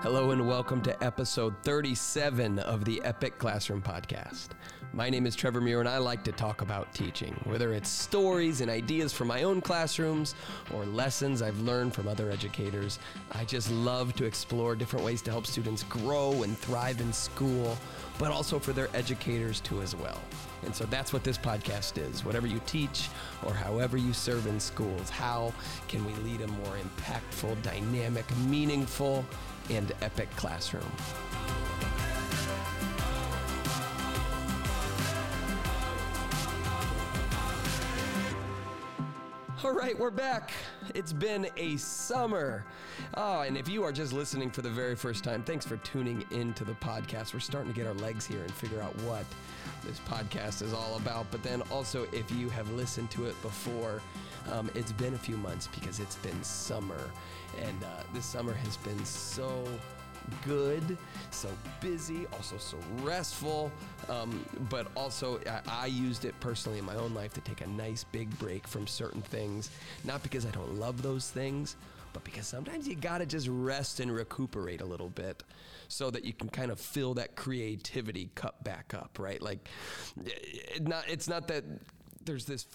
Hello and welcome to episode 37 of the Epic Classroom Podcast. My name is Trevor Muir and I like to talk about teaching, whether it's stories and ideas from my own classrooms or lessons I've learned from other educators. I just love to explore different ways to help students grow and thrive in school, but also for their educators too as well. And so that's what this podcast is. Whatever you teach or however you serve in schools, how can we lead a more impactful, dynamic, meaningful, and epic classroom? Right, we're back. It's been a summer. Oh, and if you are just listening for the very first time, thanks for tuning into the podcast. We're starting to get our legs here and figure out what this podcast is all about. But then also, if you have listened to it before, um, it's been a few months because it's been summer. And uh, this summer has been so good, so busy, also so restful. Um, but also, I, I, used it personally in my own life to take a nice big break from certain things. Not because I don't love those things, but because sometimes you gotta just rest and recuperate a little bit so that you can kind of fill that creativity cup back up, right? Like, it not, it's not that there's this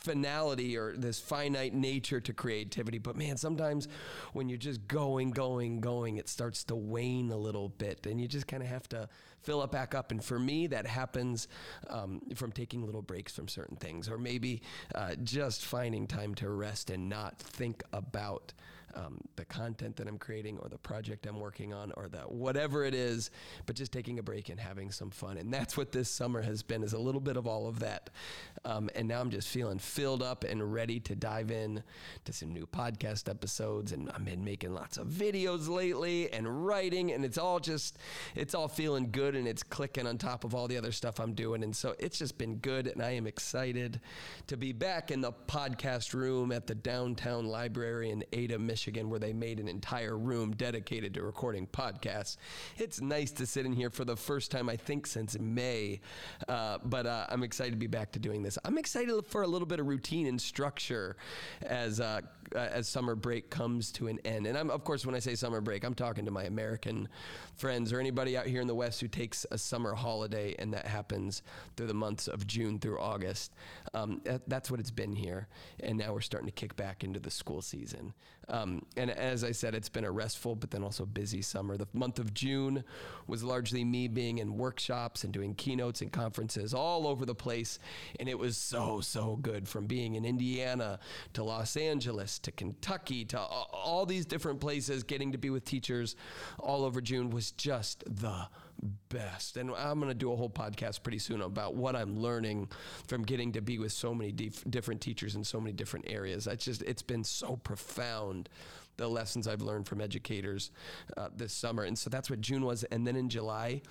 finality or this finite nature to creativity. But man, sometimes when you're just going, going, going, it starts to wane a little bit and you just kind of have to fill it back up. And for me, that happens um, from taking little breaks from certain things or maybe uh, just finding time to rest and not think about um, the content that I'm creating or the project I'm working on or the whatever it is, but just taking a break and having some fun. And that's what this summer has been is a little bit of all of that. Um, and now I'm just feeling filled up and ready to dive in to some new podcast episodes. And I've been making lots of videos lately and writing, and it's all just, it's all feeling good and it's clicking on top of all the other stuff I'm doing. And so it's just been good. And I am excited to be back in the podcast room at the downtown library in Ada, Michigan, where they made an entire room dedicated to recording podcasts. It's nice to sit in here for the first time, I think, since May. Uh, but uh, I'm excited to be back to doing this. I'm excited for a little bit of routine and structure as uh, as summer break comes to an end. And I'm of course when I say summer break, I'm talking to my American friends or anybody out here in the West who takes a summer holiday, and that happens through the months of June through August. Um, that's what it's been here, and now we're starting to kick back into the school season. Um, and as I said, it's been a restful but then also busy summer. The month of June was largely me being in workshops and doing keynotes and conferences all over the place, and it was so so good from being in Indiana to Los Angeles to Kentucky to all these different places, getting to be with teachers all over June was just the best. And I'm going to do a whole podcast pretty soon about what I'm learning from getting to be with so many dif- different teachers in so many different areas. It's just, it's been so profound, the lessons I've learned from educators uh, this summer. And so that's what June was. And then in July,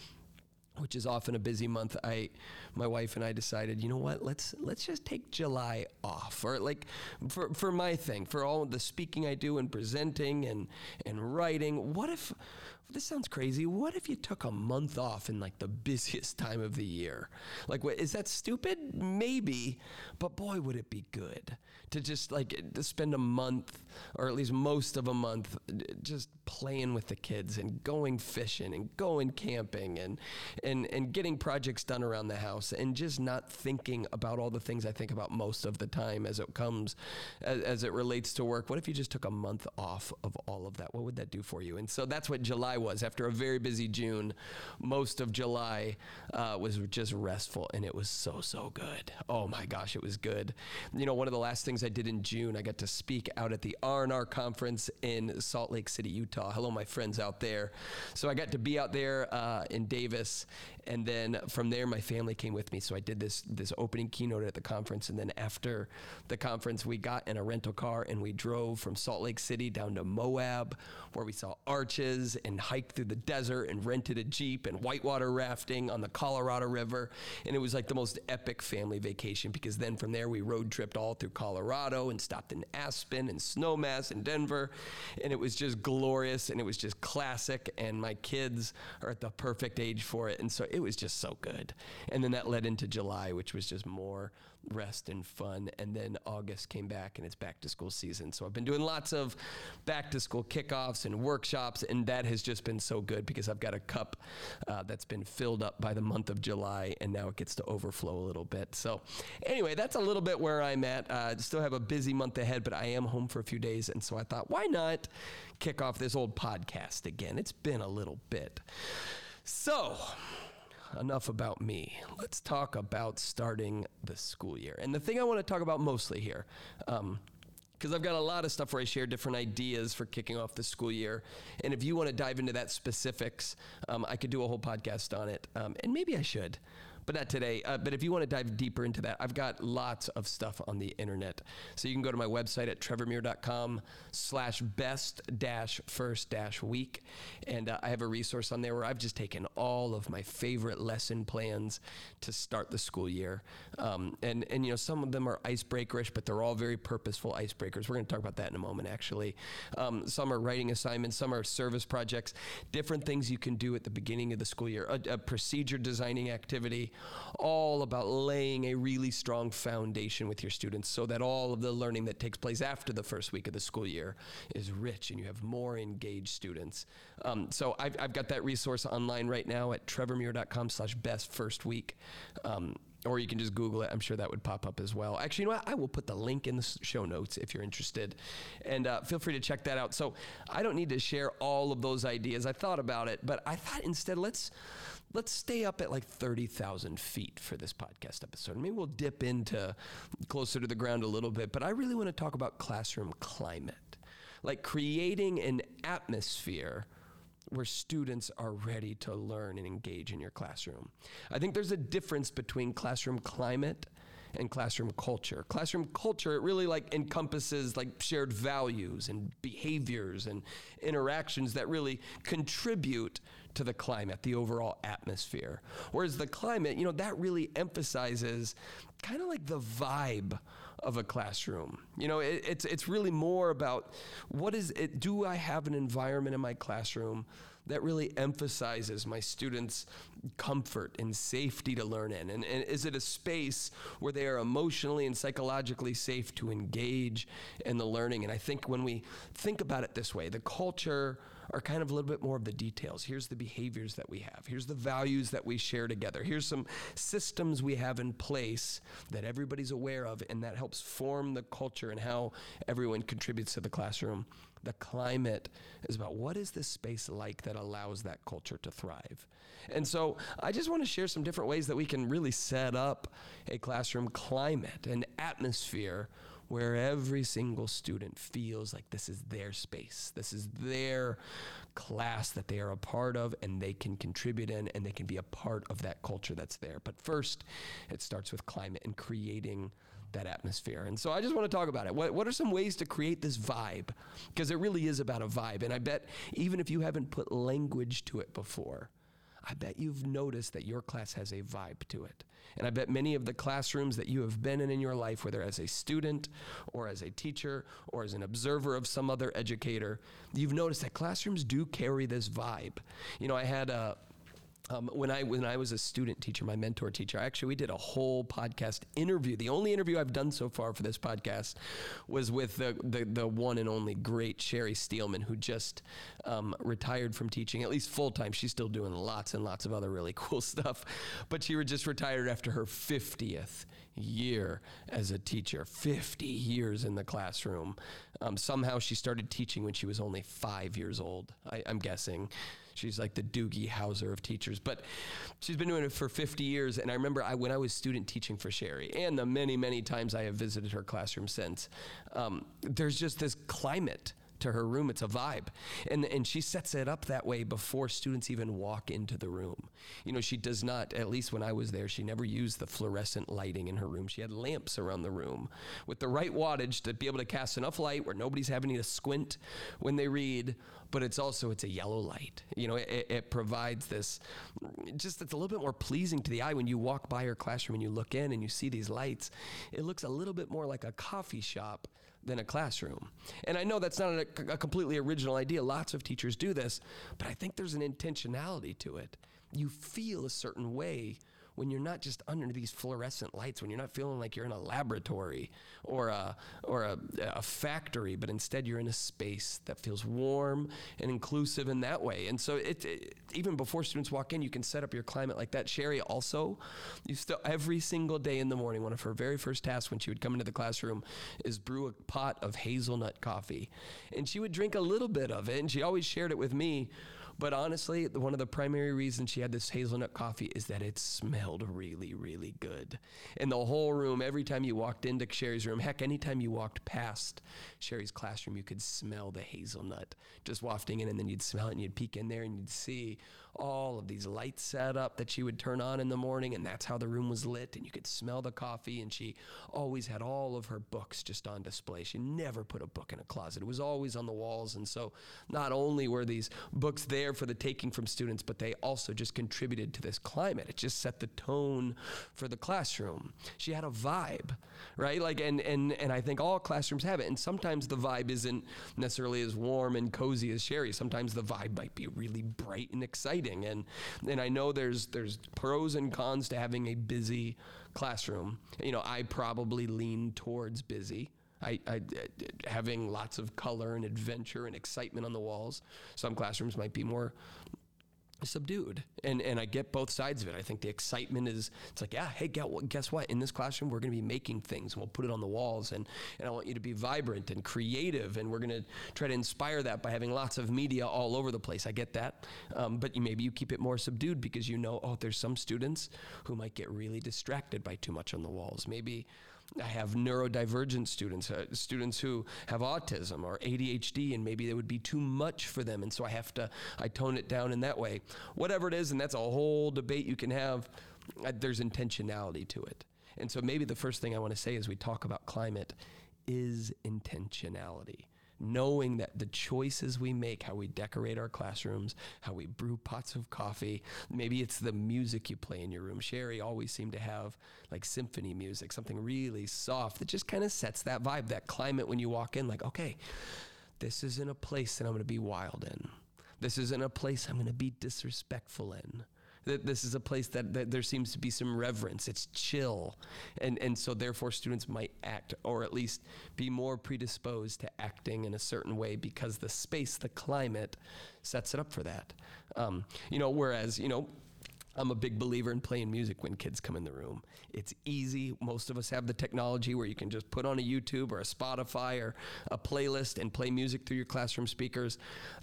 which is often a busy month i my wife and i decided you know what let's let's just take july off or like for for my thing for all the speaking i do and presenting and and writing what if this sounds crazy what if you took a month off in like the busiest time of the year like what is that stupid maybe but boy would it be good to just like to spend a month or at least most of a month just playing with the kids and going fishing and going camping and and and getting projects done around the house and just not thinking about all the things I think about most of the time as it comes as, as it relates to work. What if you just took a month off of all of that? What would that do for you? And so that's what July was. After a very busy June, most of July uh, was just restful, and it was so so good. Oh my gosh, it was good. You know, one of the last things I did in June, I got to speak out at the R&R conference in Salt Lake City, Utah. Hello, my friends out there. So I got to be out there uh, in Davis and then from there, my family came with me. So I did this this opening keynote at the conference, and then after the conference, we got in a rental car and we drove from Salt Lake City down to Moab, where we saw arches and hiked through the desert and rented a jeep and whitewater rafting on the Colorado River, and it was like the most epic family vacation because then from there we road tripped all through Colorado and stopped in Aspen and Snowmass and Denver, and it was just glorious and it was just classic. And my kids are at the perfect age for it, and so it was just so good. And then that led into July, which was just more rest and fun. And then August came back and it's back to school season. So I've been doing lots of back to school kickoffs and workshops, and that has just been so good because I've got a cup uh, that's been filled up by the month of July, and now it gets to overflow a little bit. So, anyway, that's a little bit where I'm at. Uh, still have a busy month ahead, but I am home for a few days, and so I thought, why not kick off this old podcast again? It's been a little bit. So, enough about me. Let's talk about starting the school year. And the thing I want to talk about mostly here, um, because I've got a lot of stuff where I share different ideas for kicking off the school year. And if you want to dive into that specifics, um, I could do a whole podcast on it. Um, and maybe I should but not today. Uh, but if you want to dive deeper into that, I've got lots of stuff on the internet. So you can go to my website at trevormuir.com slash best dash first dash week. And uh, I have a resource on there where I've just taken all of my favorite lesson plans to start the school year. Um, and, and, you know, some of them are icebreakerish, but they're all very purposeful icebreakers. We're going to talk about that in a moment, actually. Um, some are writing assignments, some are service projects, different things you can do at the beginning of the school year, a, a procedure designing activity, all about laying a really strong foundation with your students so that all of the learning that takes place after the first week of the school year is rich and you have more engaged students. Um, so I've, I've, got that resource online right now at trevormuir.com slash best first week. Um, or you can just Google it. I'm sure that would pop up as well. Actually, you know what? I will put the link in the show notes if you're interested. And uh, feel free to check that out. So I don't need to share all of those ideas. I thought about it, but I thought instead let's let's stay up at like 30,000 feet for this podcast episode. Maybe we'll dip into closer to the ground a little bit, but I really want to talk about classroom climate, like creating an atmosphere where students are ready to learn and engage in your classroom. I think there's a difference between classroom climate and classroom culture. Classroom culture it really like encompasses like shared values and behaviors and interactions that really contribute to the climate, the overall atmosphere. Whereas the climate, you know, that really emphasizes kind of like the vibe of a classroom. You know, it, it's it's really more about what is it do I have an environment in my classroom that really emphasizes my students' comfort and safety to learn in? And, and is it a space where they are emotionally and psychologically safe to engage in the learning? And I think when we think about it this way, the culture are kind of a little bit more of the details. Here's the behaviors that we have. Here's the values that we share together. Here's some systems we have in place that everybody's aware of, and that helps form the culture and how everyone contributes to the classroom. The climate is about what is this space like that allows that culture to thrive. And so I just want to share some different ways that we can really set up a classroom climate, an atmosphere where every single student feels like this is their space, this is their class that they are a part of and they can contribute in and they can be a part of that culture that's there. But first, it starts with climate and creating that atmosphere. And so I just want to talk about it. What, what are some ways to create this vibe? Because it really is about a vibe. And I bet even if you haven't put language to it before, I bet you've noticed that your class has a vibe to it. And I bet many of the classrooms that you have been in in your life, whether as a student or as a teacher or as an observer of some other educator, you've noticed that classrooms do carry this vibe. You know, I had a um, when I when I was a student teacher, my mentor teacher, actually we did a whole podcast interview. The only interview I've done so far for this podcast was with the the, the one and only great Sherry Steelman, who just um, retired from teaching, at least full time. She's still doing lots and lots of other really cool stuff, but she just retired after her fiftieth year as a teacher, 50 years in the classroom. Um, somehow she started teaching when she was only five years old, I, I'm guessing. She's like the Doogie Howser of teachers, but she's been doing it for 50 years. And I remember I, when I was student teaching for Sherry, and the many, many times I have visited her classroom since, um, there's just this climate to her room. It's a vibe. And, and she sets it up that way before students even walk into the room. You know, she does not, at least when I was there, she never used the fluorescent lighting in her room. She had lamps around the room with the right wattage to be able to cast enough light where nobody's having to squint when they read, but it's also it's a yellow light. You know, it, it provides this just it's a little bit more pleasing to the eye when you walk by her classroom and you look in and you see these lights. It looks a little bit more like a coffee shop than a classroom. And I know that's not a, a completely original idea. Lots of teachers do this, but I think there's an intentionality to it. You feel a certain way when you're not just under these fluorescent lights, when you're not feeling like you're in a laboratory or a, or a, a factory, but instead you're in a space that feels warm and inclusive in that way. And so it, it even before students walk in, you can set up your climate like that. Sherry also you still every single day in the morning, one of her very first tasks when she would come into the classroom is brew a pot of hazelnut coffee. And she would drink a little bit of it, and she always shared it with me. But honestly, one of the primary reasons she had this hazelnut coffee is that it smelled really, really good. And the whole room, every time you walked into Sherry's room, heck, anytime you walked past Sherry's classroom, you could smell the hazelnut just wafting in, and then you'd smell it and you'd peek in there and you'd see all of these lights set up that she would turn on in the morning, and that's how the room was lit. And you could smell the coffee, and she always had all of her books just on display. She never put a book in a closet, it was always on the walls. And so, not only were these books there for the taking from students, but they also just contributed to this climate. It just set the tone for the classroom. She had a vibe, right? Like, and and and I think all classrooms have it. And sometimes the vibe isn't necessarily as warm and cozy as Sherry. Sometimes the vibe might be really bright and exciting and and I know there's there's pros and cons to having a busy classroom. You know, I probably lean towards busy. I, I, having lots of color and adventure and excitement on the walls. Some classrooms might be more subdued. And and I get both sides of it. I think the excitement is it's like yeah hey guess what? In this classroom we're going to be making things and we'll put it on the walls and and I want you to be vibrant and creative and we're going to try to inspire that by having lots of media all over the place. I get that. Um, but you, maybe you keep it more subdued because you know oh there's some students who might get really distracted by too much on the walls. Maybe I have neurodivergent students, uh, students who have autism or ADHD, and maybe it would be too much for them. And so I have to, I tone it down in that way. Whatever it is, and that's a whole debate you can have, uh, there's intentionality to it. And so maybe the first thing I want to say as we talk about climate is intentionality knowing that the choices we make, how we decorate our classrooms, how we brew pots of coffee, maybe it's the music you play in your room. Sherry always seemed to have like symphony music, something really soft that just kind of sets that vibe, that climate when you walk in, like, okay, this isn't a place that I'm going to be wild in. This isn't a place I'm going to be disrespectful in that this is a place that, that there seems to be some reverence. It's chill. And, and so, therefore, students might act or at least be more predisposed to acting in a certain way because the space, the climate sets it up for that. Um, you know, whereas, you know, I'm a big believer in playing music when kids come in the room. It's easy. Most of us have the technology where you can just put on a YouTube or a Spotify or a playlist and play music through your classroom speakers.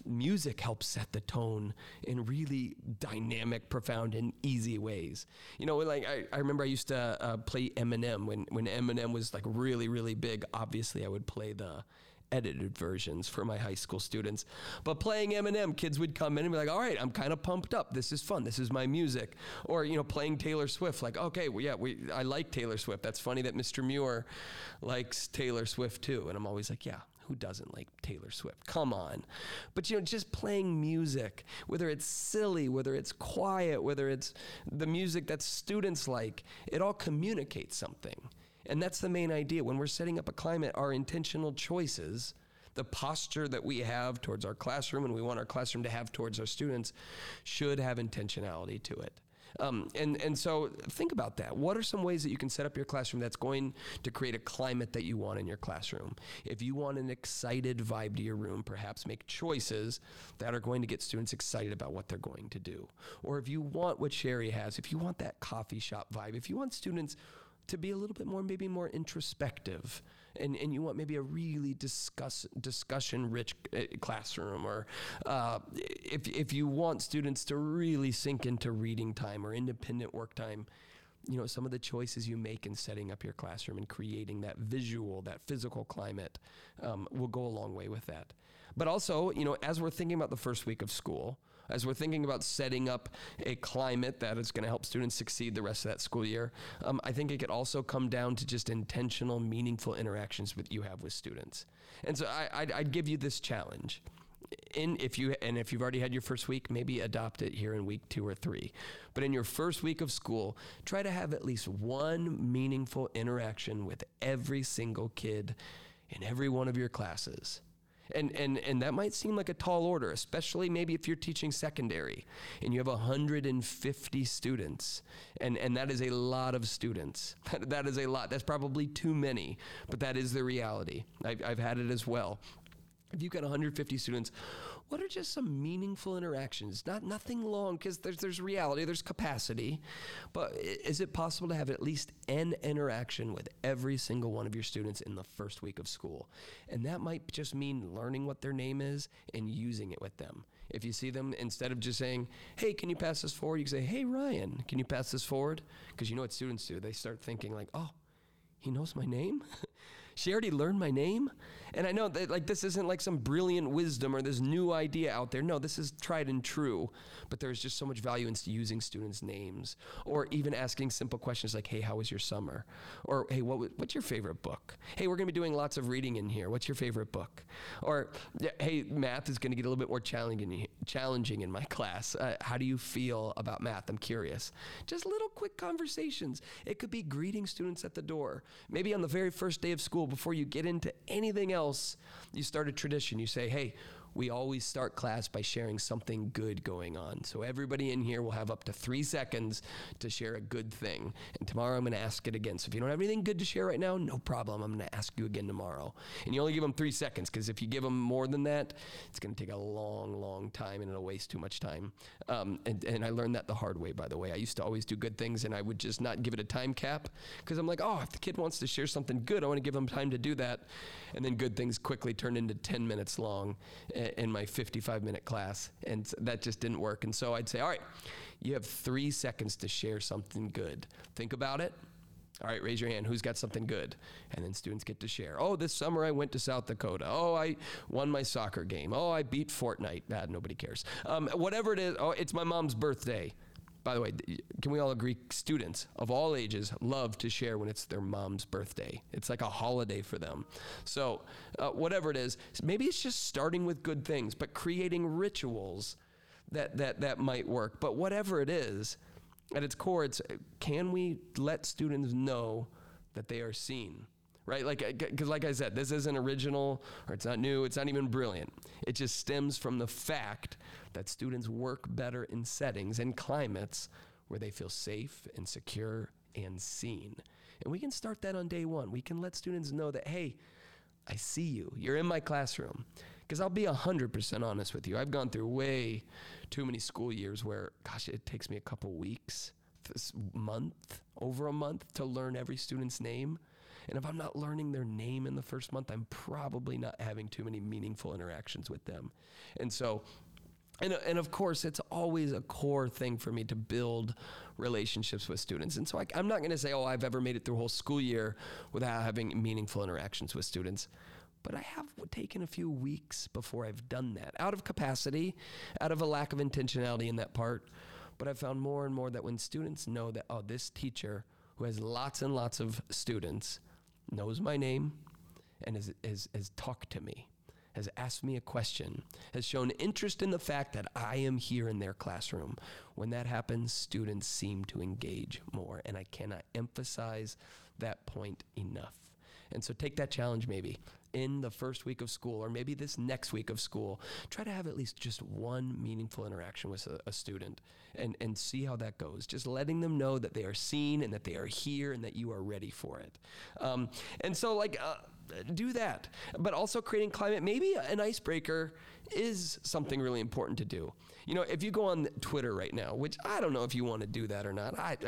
Music helps set the tone in really dynamic, profound, and easy ways. You know, like I, I remember I used to uh, play Eminem when, when Eminem was like really, really big. Obviously, I would play the edited versions for my high school students. But playing Eminem, kids would come in and be like, all right, I'm kind of pumped up. This is fun. This is my music. Or, you know, playing Taylor Swift, like, okay, well, yeah, we, I like Taylor Swift. That's funny that Mr. Muir likes Taylor Swift too. And I'm always like, yeah, who doesn't like Taylor Swift? Come on. But you know, just playing music, whether it's silly, whether it's quiet, whether it's the music that students like, it all communicates something. And that's the main idea. When we're setting up a climate, our intentional choices, the posture that we have towards our classroom and we want our classroom to have towards our students, should have intentionality to it. Um, and and so think about that. What are some ways that you can set up your classroom that's going to create a climate that you want in your classroom? If you want an excited vibe to your room, perhaps make choices that are going to get students excited about what they're going to do. Or if you want what Sherry has, if you want that coffee shop vibe, if you want students to be a little bit more, maybe more introspective. And, and you want maybe a really discuss, discussion rich uh, classroom, or uh, if, if you want students to really sink into reading time or independent work time, you know, some of the choices you make in setting up your classroom and creating that visual, that physical climate um, will go a long way with that. But also, you know, as we're thinking about the first week of school, as we're thinking about setting up a climate that is going to help students succeed the rest of that school year, um, I think it could also come down to just intentional, meaningful interactions that you have with students. And so I, I'd, I'd give you this challenge. In if you and if you've already had your first week, maybe adopt it here in week two or three. But in your first week of school, try to have at least one meaningful interaction with every single kid in every one of your classes And, and, and that might seem like a tall order, especially maybe if you're teaching secondary and you have 150 students. And, and that is a lot of students. that is a lot. That's probably too many, but that is the reality. I've, I've had it as well. If you've got 150 students, what are just some meaningful interactions? Not nothing long because there's there's reality, there's capacity, but is it possible to have at least an interaction with every single one of your students in the first week of school? And that might just mean learning what their name is and using it with them. If you see them, instead of just saying, "Hey, can you pass this forward?" you can say, "Hey, Ryan, can you pass this forward?" Because you know what students do? They start thinking like, "Oh, he knows my name." she already learned my name. And I know that like this isn't like some brilliant wisdom or this new idea out there. No, this is tried and true. But there's just so much value in using students' names or even asking simple questions like, "Hey, how was your summer?" Or, "Hey, what what's your favorite book?" "Hey, we're going to be doing lots of reading in here. What's your favorite book?" Or, "Hey, math is going to get a little bit more challenging challenging in my class. Uh, how do you feel about math? I'm curious." Just little quick conversations. It could be greeting students at the door. Maybe on the very first day of school before you get into anything else, you start a tradition. You say, "Hey, we always start class by sharing something good going on. So everybody in here will have up to three seconds to share a good thing. And tomorrow I'm going to ask it again. So if you don't have anything good to share right now, no problem. I'm going to ask you again tomorrow. And you only give them three seconds because if you give them more than that, it's going to take a long, long time and it'll waste too much time. Um, and, and I learned that the hard way, by the way. I used to always do good things and I would just not give it a time cap because I'm like, oh, if the kid wants to share something good, I want to give them time to do that. And then good things quickly turn into 10 minutes long in my 55 minute class. And that just didn't work. And so I'd say, all right, you have three seconds to share something good. Think about it. All right, raise your hand. Who's got something good? And then students get to share. Oh, this summer I went to South Dakota. Oh, I won my soccer game. Oh, I beat Fortnite. Ah, nobody cares. Um, whatever it is. Oh, it's my mom's birthday. By the way, can we all agree students of all ages love to share when it's their mom's birthday? It's like a holiday for them. So, uh, whatever it is, maybe it's just starting with good things, but creating rituals that, that, that might work. But whatever it is, at its core, it's can we let students know that they are seen? Right? Like, because like I said, this isn't original or it's not new. It's not even brilliant. It just stems from the fact that students work better in settings and climates where they feel safe and secure and seen. And we can start that on day one. We can let students know that, hey, I see you. You're in my classroom. Because I'll be 100% honest with you. I've gone through way too many school years where, gosh, it takes me a couple weeks, this month, over a month to learn every student's name. And if I'm not learning their name in the first month, I'm probably not having too many meaningful interactions with them. And so, and, and of course, it's always a core thing for me to build relationships with students. And so I, I'm not going to say, oh, I've ever made it through a whole school year without having meaningful interactions with students but I have taken a few weeks before I've done that out of capacity, out of a lack of intentionality in that part. But I've found more and more that when students know that, oh, this teacher who has lots and lots of students knows my name and has, has, has talked to me, has asked me a question, has shown interest in the fact that I am here in their classroom. When that happens, students seem to engage more. And I cannot emphasize that point enough. And so take that challenge maybe in the first week of school or maybe this next week of school. Try to have at least just one meaningful interaction with a, a student and, and see how that goes. Just letting them know that they are seen and that they are here and that you are ready for it. Um, and so, like, uh, do that. But also creating climate, maybe an icebreaker is something really important to do. You know, if you go on Twitter right now, which I don't know if you want to do that or not, I,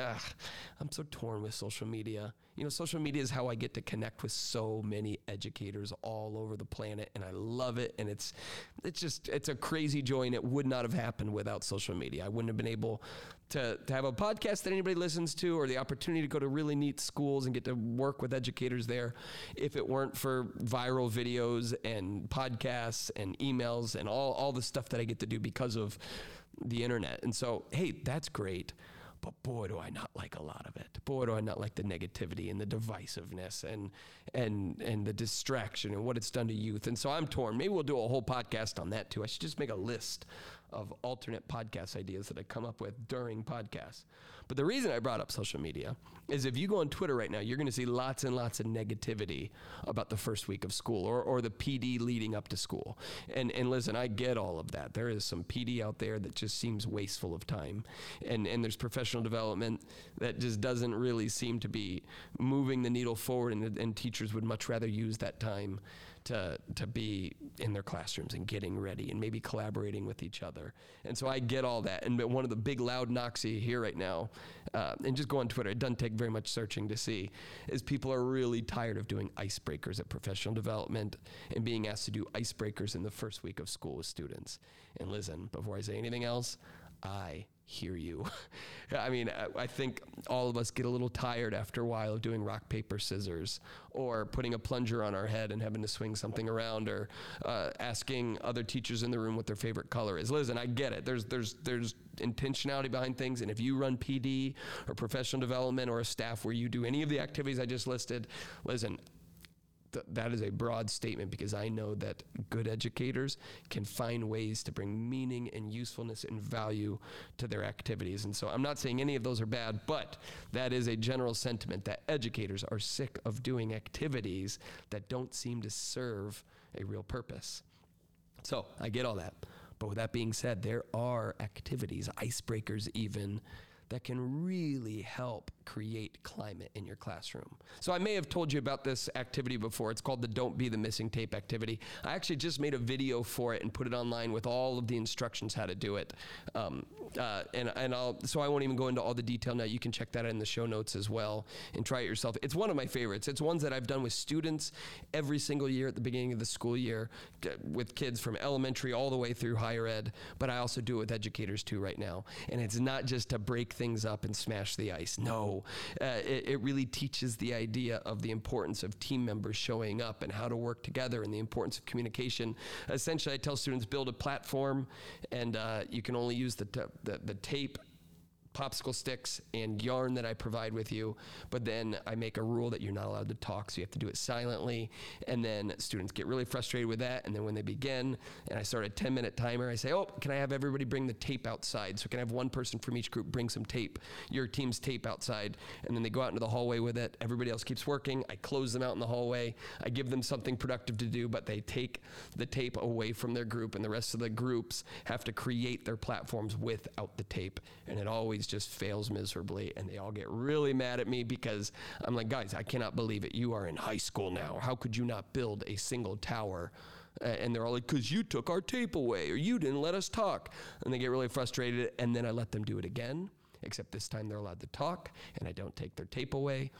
I'm so torn with social media. You know, social media is how I get to connect with so many educators all over the planet, and I love it. And it's, it's just, it's a crazy joy, and it would not have happened without social media. I wouldn't have been able to, to have a podcast that anybody listens to, or the opportunity to go to really neat schools and get to work with educators there, if it weren't for viral videos and podcasts and emails and all all the stuff that I get to do because of the internet. And so, hey, that's great. But boy, do I not like a lot of it. Boy, do I not like the negativity and the divisiveness and and and the distraction and what it's done to youth. And so I'm torn. Maybe we'll do a whole podcast on that too. I should just make a list of alternate podcast ideas that I come up with during podcasts. But the reason I brought up social media is if you go on Twitter right now, you're going to see lots and lots of negativity about the first week of school or, or the PD leading up to school. And, and listen, I get all of that. There is some PD out there that just seems wasteful of time. And, and there's professional development that just doesn't really seem to be moving the needle forward, and, and teachers would much rather use that time to to be in their classrooms and getting ready and maybe collaborating with each other. And so I get all that. And one of the big loud you hear right now, uh, and just go on Twitter, it doesn't take very much searching to see, is people are really tired of doing icebreakers at professional development and being asked to do icebreakers in the first week of school with students. And listen, before I say anything else, I hear you. I mean, I think all of us get a little tired after a while of doing rock, paper, scissors, or putting a plunger on our head and having to swing something around, or uh, asking other teachers in the room what their favorite color is. Listen, I get it. There's there's there's intentionality behind things, and if you run PD or professional development or a staff where you do any of the activities I just listed, listen, th- that is a broad statement because I know that good educators can find ways to bring meaning and usefulness and value to their activities. And so I'm not saying any of those are bad, but that is a general sentiment that educators are sick of doing activities that don't seem to serve a real purpose. So I get all that. But with that being said, there are activities, icebreakers even, that can really help create climate in your classroom. So I may have told you about this activity before. It's called the Don't Be the Missing Tape activity. I actually just made a video for it and put it online with all of the instructions how to do it. Um, uh, and and I'll so I won't even go into all the detail now. You can check that in the show notes as well and try it yourself. It's one of my favorites. It's ones that I've done with students every single year at the beginning of the school year with kids from elementary all the way through higher ed. But I also do it with educators too right now. And it's not just to break things up and smash the ice. No, uh, it, it, really teaches the idea of the importance of team members showing up and how to work together and the importance of communication. Essentially, I tell students build a platform, and uh, you can only use the, t- the, the tape popsicle sticks and yarn that I provide with you. But then I make a rule that you're not allowed to talk, so you have to do it silently. And then students get really frustrated with that. And then when they begin, and I start a 10 minute timer, I say, Oh, can I have everybody bring the tape outside? So can I have one person from each group bring some tape, your team's tape outside? And then they go out into the hallway with it. Everybody else keeps working. I close them out in the hallway. I give them something productive to do, but they take the tape away from their group, and the rest of the groups have to create their platforms without the tape. And it always just fails miserably and they all get really mad at me because I'm like, guys, I cannot believe it. You are in high school now. How could you not build a single tower? And they're all like, because you took our tape away or you didn't let us talk. And they get really frustrated. And then I let them do it again, except this time they're allowed to talk and I don't take their tape away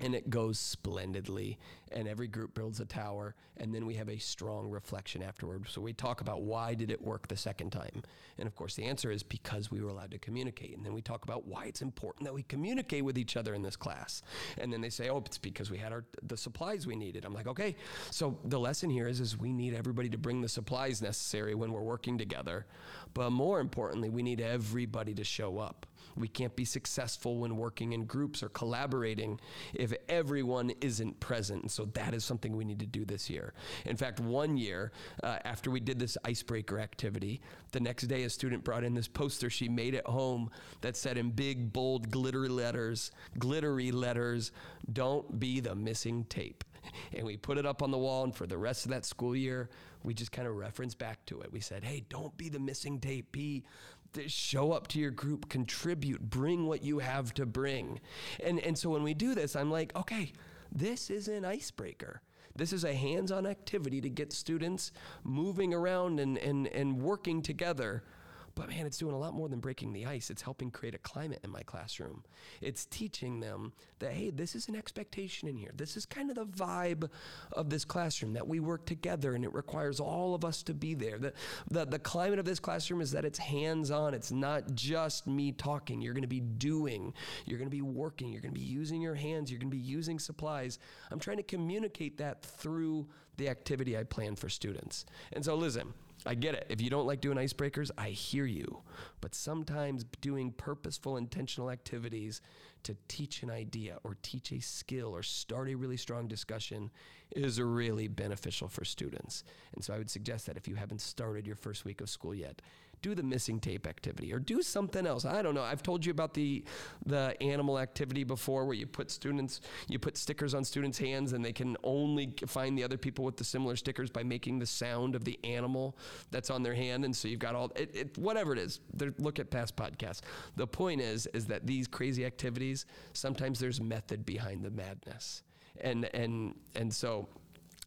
and it goes splendidly and every group builds a tower and then we have a strong reflection afterward. So we talk about why did it work the second time. And of course the answer is because we were allowed to communicate. And then we talk about why it's important that we communicate with each other in this class. And then they say oh it's because we had our the supplies we needed. I'm like okay so the lesson here is is we need everybody to bring the supplies necessary when we're working together. But more importantly we need everybody to show up we can't be successful when working in groups or collaborating if everyone isn't present. And so that is something we need to do this year. In fact, one year uh, after we did this icebreaker activity, the next day a student brought in this poster she made at home that said in big, bold, glittery letters, glittery letters, don't be the missing tape. And we put it up on the wall, and for the rest of that school year, we just kind of referenced back to it. We said, hey, don't be the missing tape. Be show up to your group, contribute, bring what you have to bring. And, and so when we do this, I'm like, okay, this is an icebreaker. This is a hands on activity to get students moving around and, and, and working together but man, it's doing a lot more than breaking the ice. It's helping create a climate in my classroom. It's teaching them that, hey, this is an expectation in here. This is kind of the vibe of this classroom that we work together and it requires all of us to be there. The, the, the climate of this classroom is that it's hands on, it's not just me talking. You're going to be doing, you're going to be working, you're going to be using your hands, you're going to be using supplies. I'm trying to communicate that through the activity I plan for students. And so, listen, I get it. If you don't like doing icebreakers, I hear you. But sometimes doing purposeful, intentional activities to teach an idea or teach a skill or start a really strong discussion is really beneficial for students. And so I would suggest that if you haven't started your first week of school yet, do the missing tape activity or do something else. I don't know. I've told you about the the animal activity before where you put students you put stickers on students' hands and they can only find the other people with the similar stickers by making the sound of the animal that's on their hand and so you've got all it, it whatever it is. Look at past podcasts. The point is is that these crazy activities sometimes there's method behind the madness. And and and so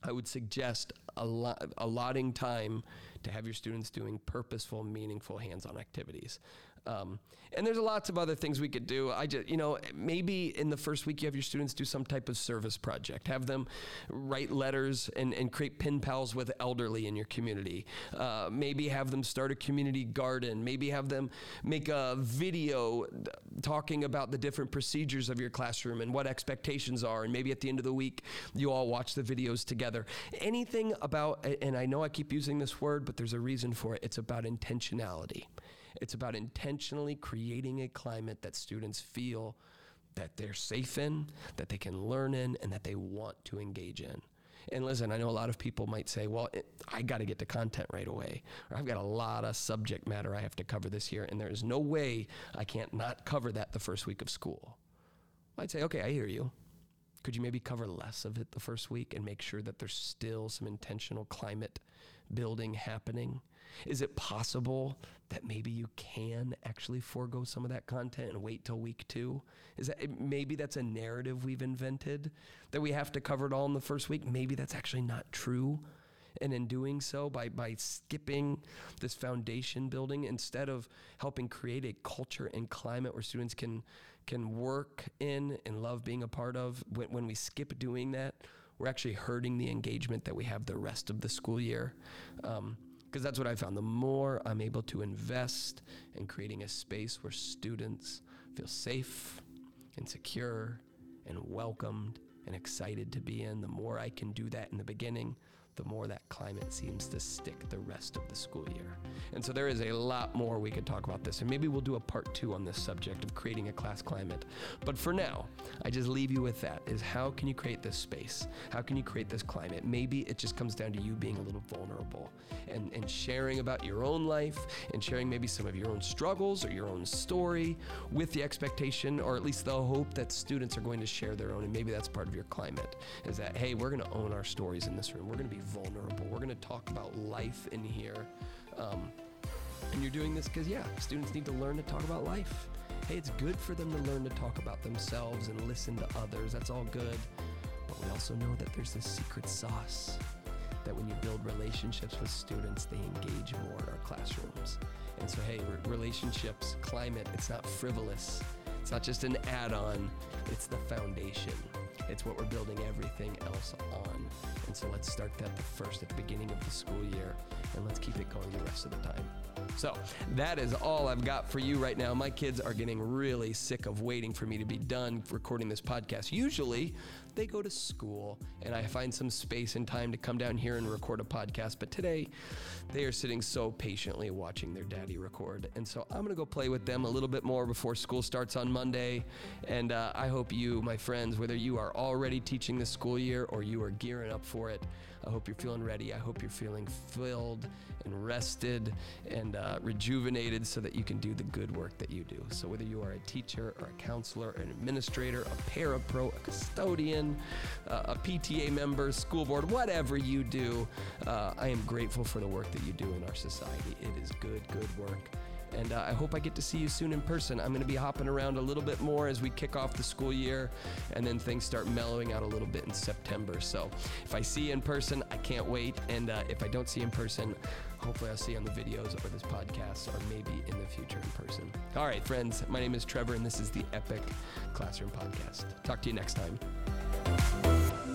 I would suggest allotting time to have your students doing purposeful, meaningful hands-on activities. Um, and there's lots of other things we could do. I just, you know, maybe in the first week you have your students do some type of service project. Have them write letters and, and create pen pals with elderly in your community. Uh, maybe have them start a community garden. Maybe have them make a video talking about the different procedures of your classroom and what expectations are. And maybe at the end of the week you all watch the videos together. Anything about, and I know I keep using this word, but there's a reason for it. It's about intentionality. It's about intentionally creating a climate that students feel that they're safe in, that they can learn in, and that they want to engage in. And listen, I know a lot of people might say, well, it, I got to get to content right away, or I've got a lot of subject matter I have to cover this year, and there is no way I can't not cover that the first week of school. I'd say, okay, I hear you. Could you maybe cover less of it the first week and make sure that there's still some intentional climate building happening? Is it possible that maybe you can actually forego some of that content and wait till week two? Is that maybe that's a narrative we've invented that we have to cover it all in the first week? Maybe that's actually not true. And in doing so, by, by skipping this foundation building, instead of helping create a culture and climate where students can, can work in and love being a part of, when, when we skip doing that, we're actually hurting the engagement that we have the rest of the school year. Um, because that's what I found. The more I'm able to invest in creating a space where students feel safe and secure and welcomed and excited to be in, the more I can do that in the beginning, the more that climate seems to stick the rest of the school year. And so there is a lot more we could talk about this, and maybe we'll do a part two on this subject of creating a class climate. But for now, I just leave you with that is how can you create this space? How can you create this climate? Maybe it just comes down to you being a little vulnerable and, and sharing about your own life and sharing maybe some of your own struggles or your own story with the expectation or at least the hope that students are going to share their own. And maybe that's part of your climate is that, hey, we're going to own our stories in this room. We're going to be vulnerable. We're going to talk about life in here. Um, and you're doing this because, yeah, students need to learn to talk about life. Hey, it's good for them to learn to talk about themselves and listen to others. That's all good. But we also know that there's this secret sauce that when you build relationships with students, they engage more in our classrooms. And so, hey, relationships, climate, it's not frivolous. It's not just an add on, it's the foundation. It's what we're building everything else on. And so let's start that first at the beginning of the school year and let's keep it going the rest of the time. So that is all I've got for you right now. My kids are getting really sick of waiting for me to be done recording this podcast. Usually, they go to school and I find some space and time to come down here and record a podcast. But today, they are sitting so patiently watching their daddy record. And so I'm going to go play with them a little bit more before school starts on Monday. And uh, I hope you, my friends, whether you are already teaching this school year or you are gearing up for it, I hope you're feeling ready. I hope you're feeling filled and rested and uh, rejuvenated so that you can do the good work that you do. So, whether you are a teacher or a counselor, an administrator, a parapro, a custodian, uh, a PTA member, school board, whatever you do, uh, I am grateful for the work that you do in our society. It is good, good work. And uh, I hope I get to see you soon in person. I'm going to be hopping around a little bit more as we kick off the school year, and then things start mellowing out a little bit in September. So if I see you in person, I can't wait. And uh, if I don't see you in person, hopefully I'll see you on the videos or this podcast, or maybe in the future in person. All right, friends, my name is Trevor, and this is the Epic Classroom Podcast. Talk to you next time.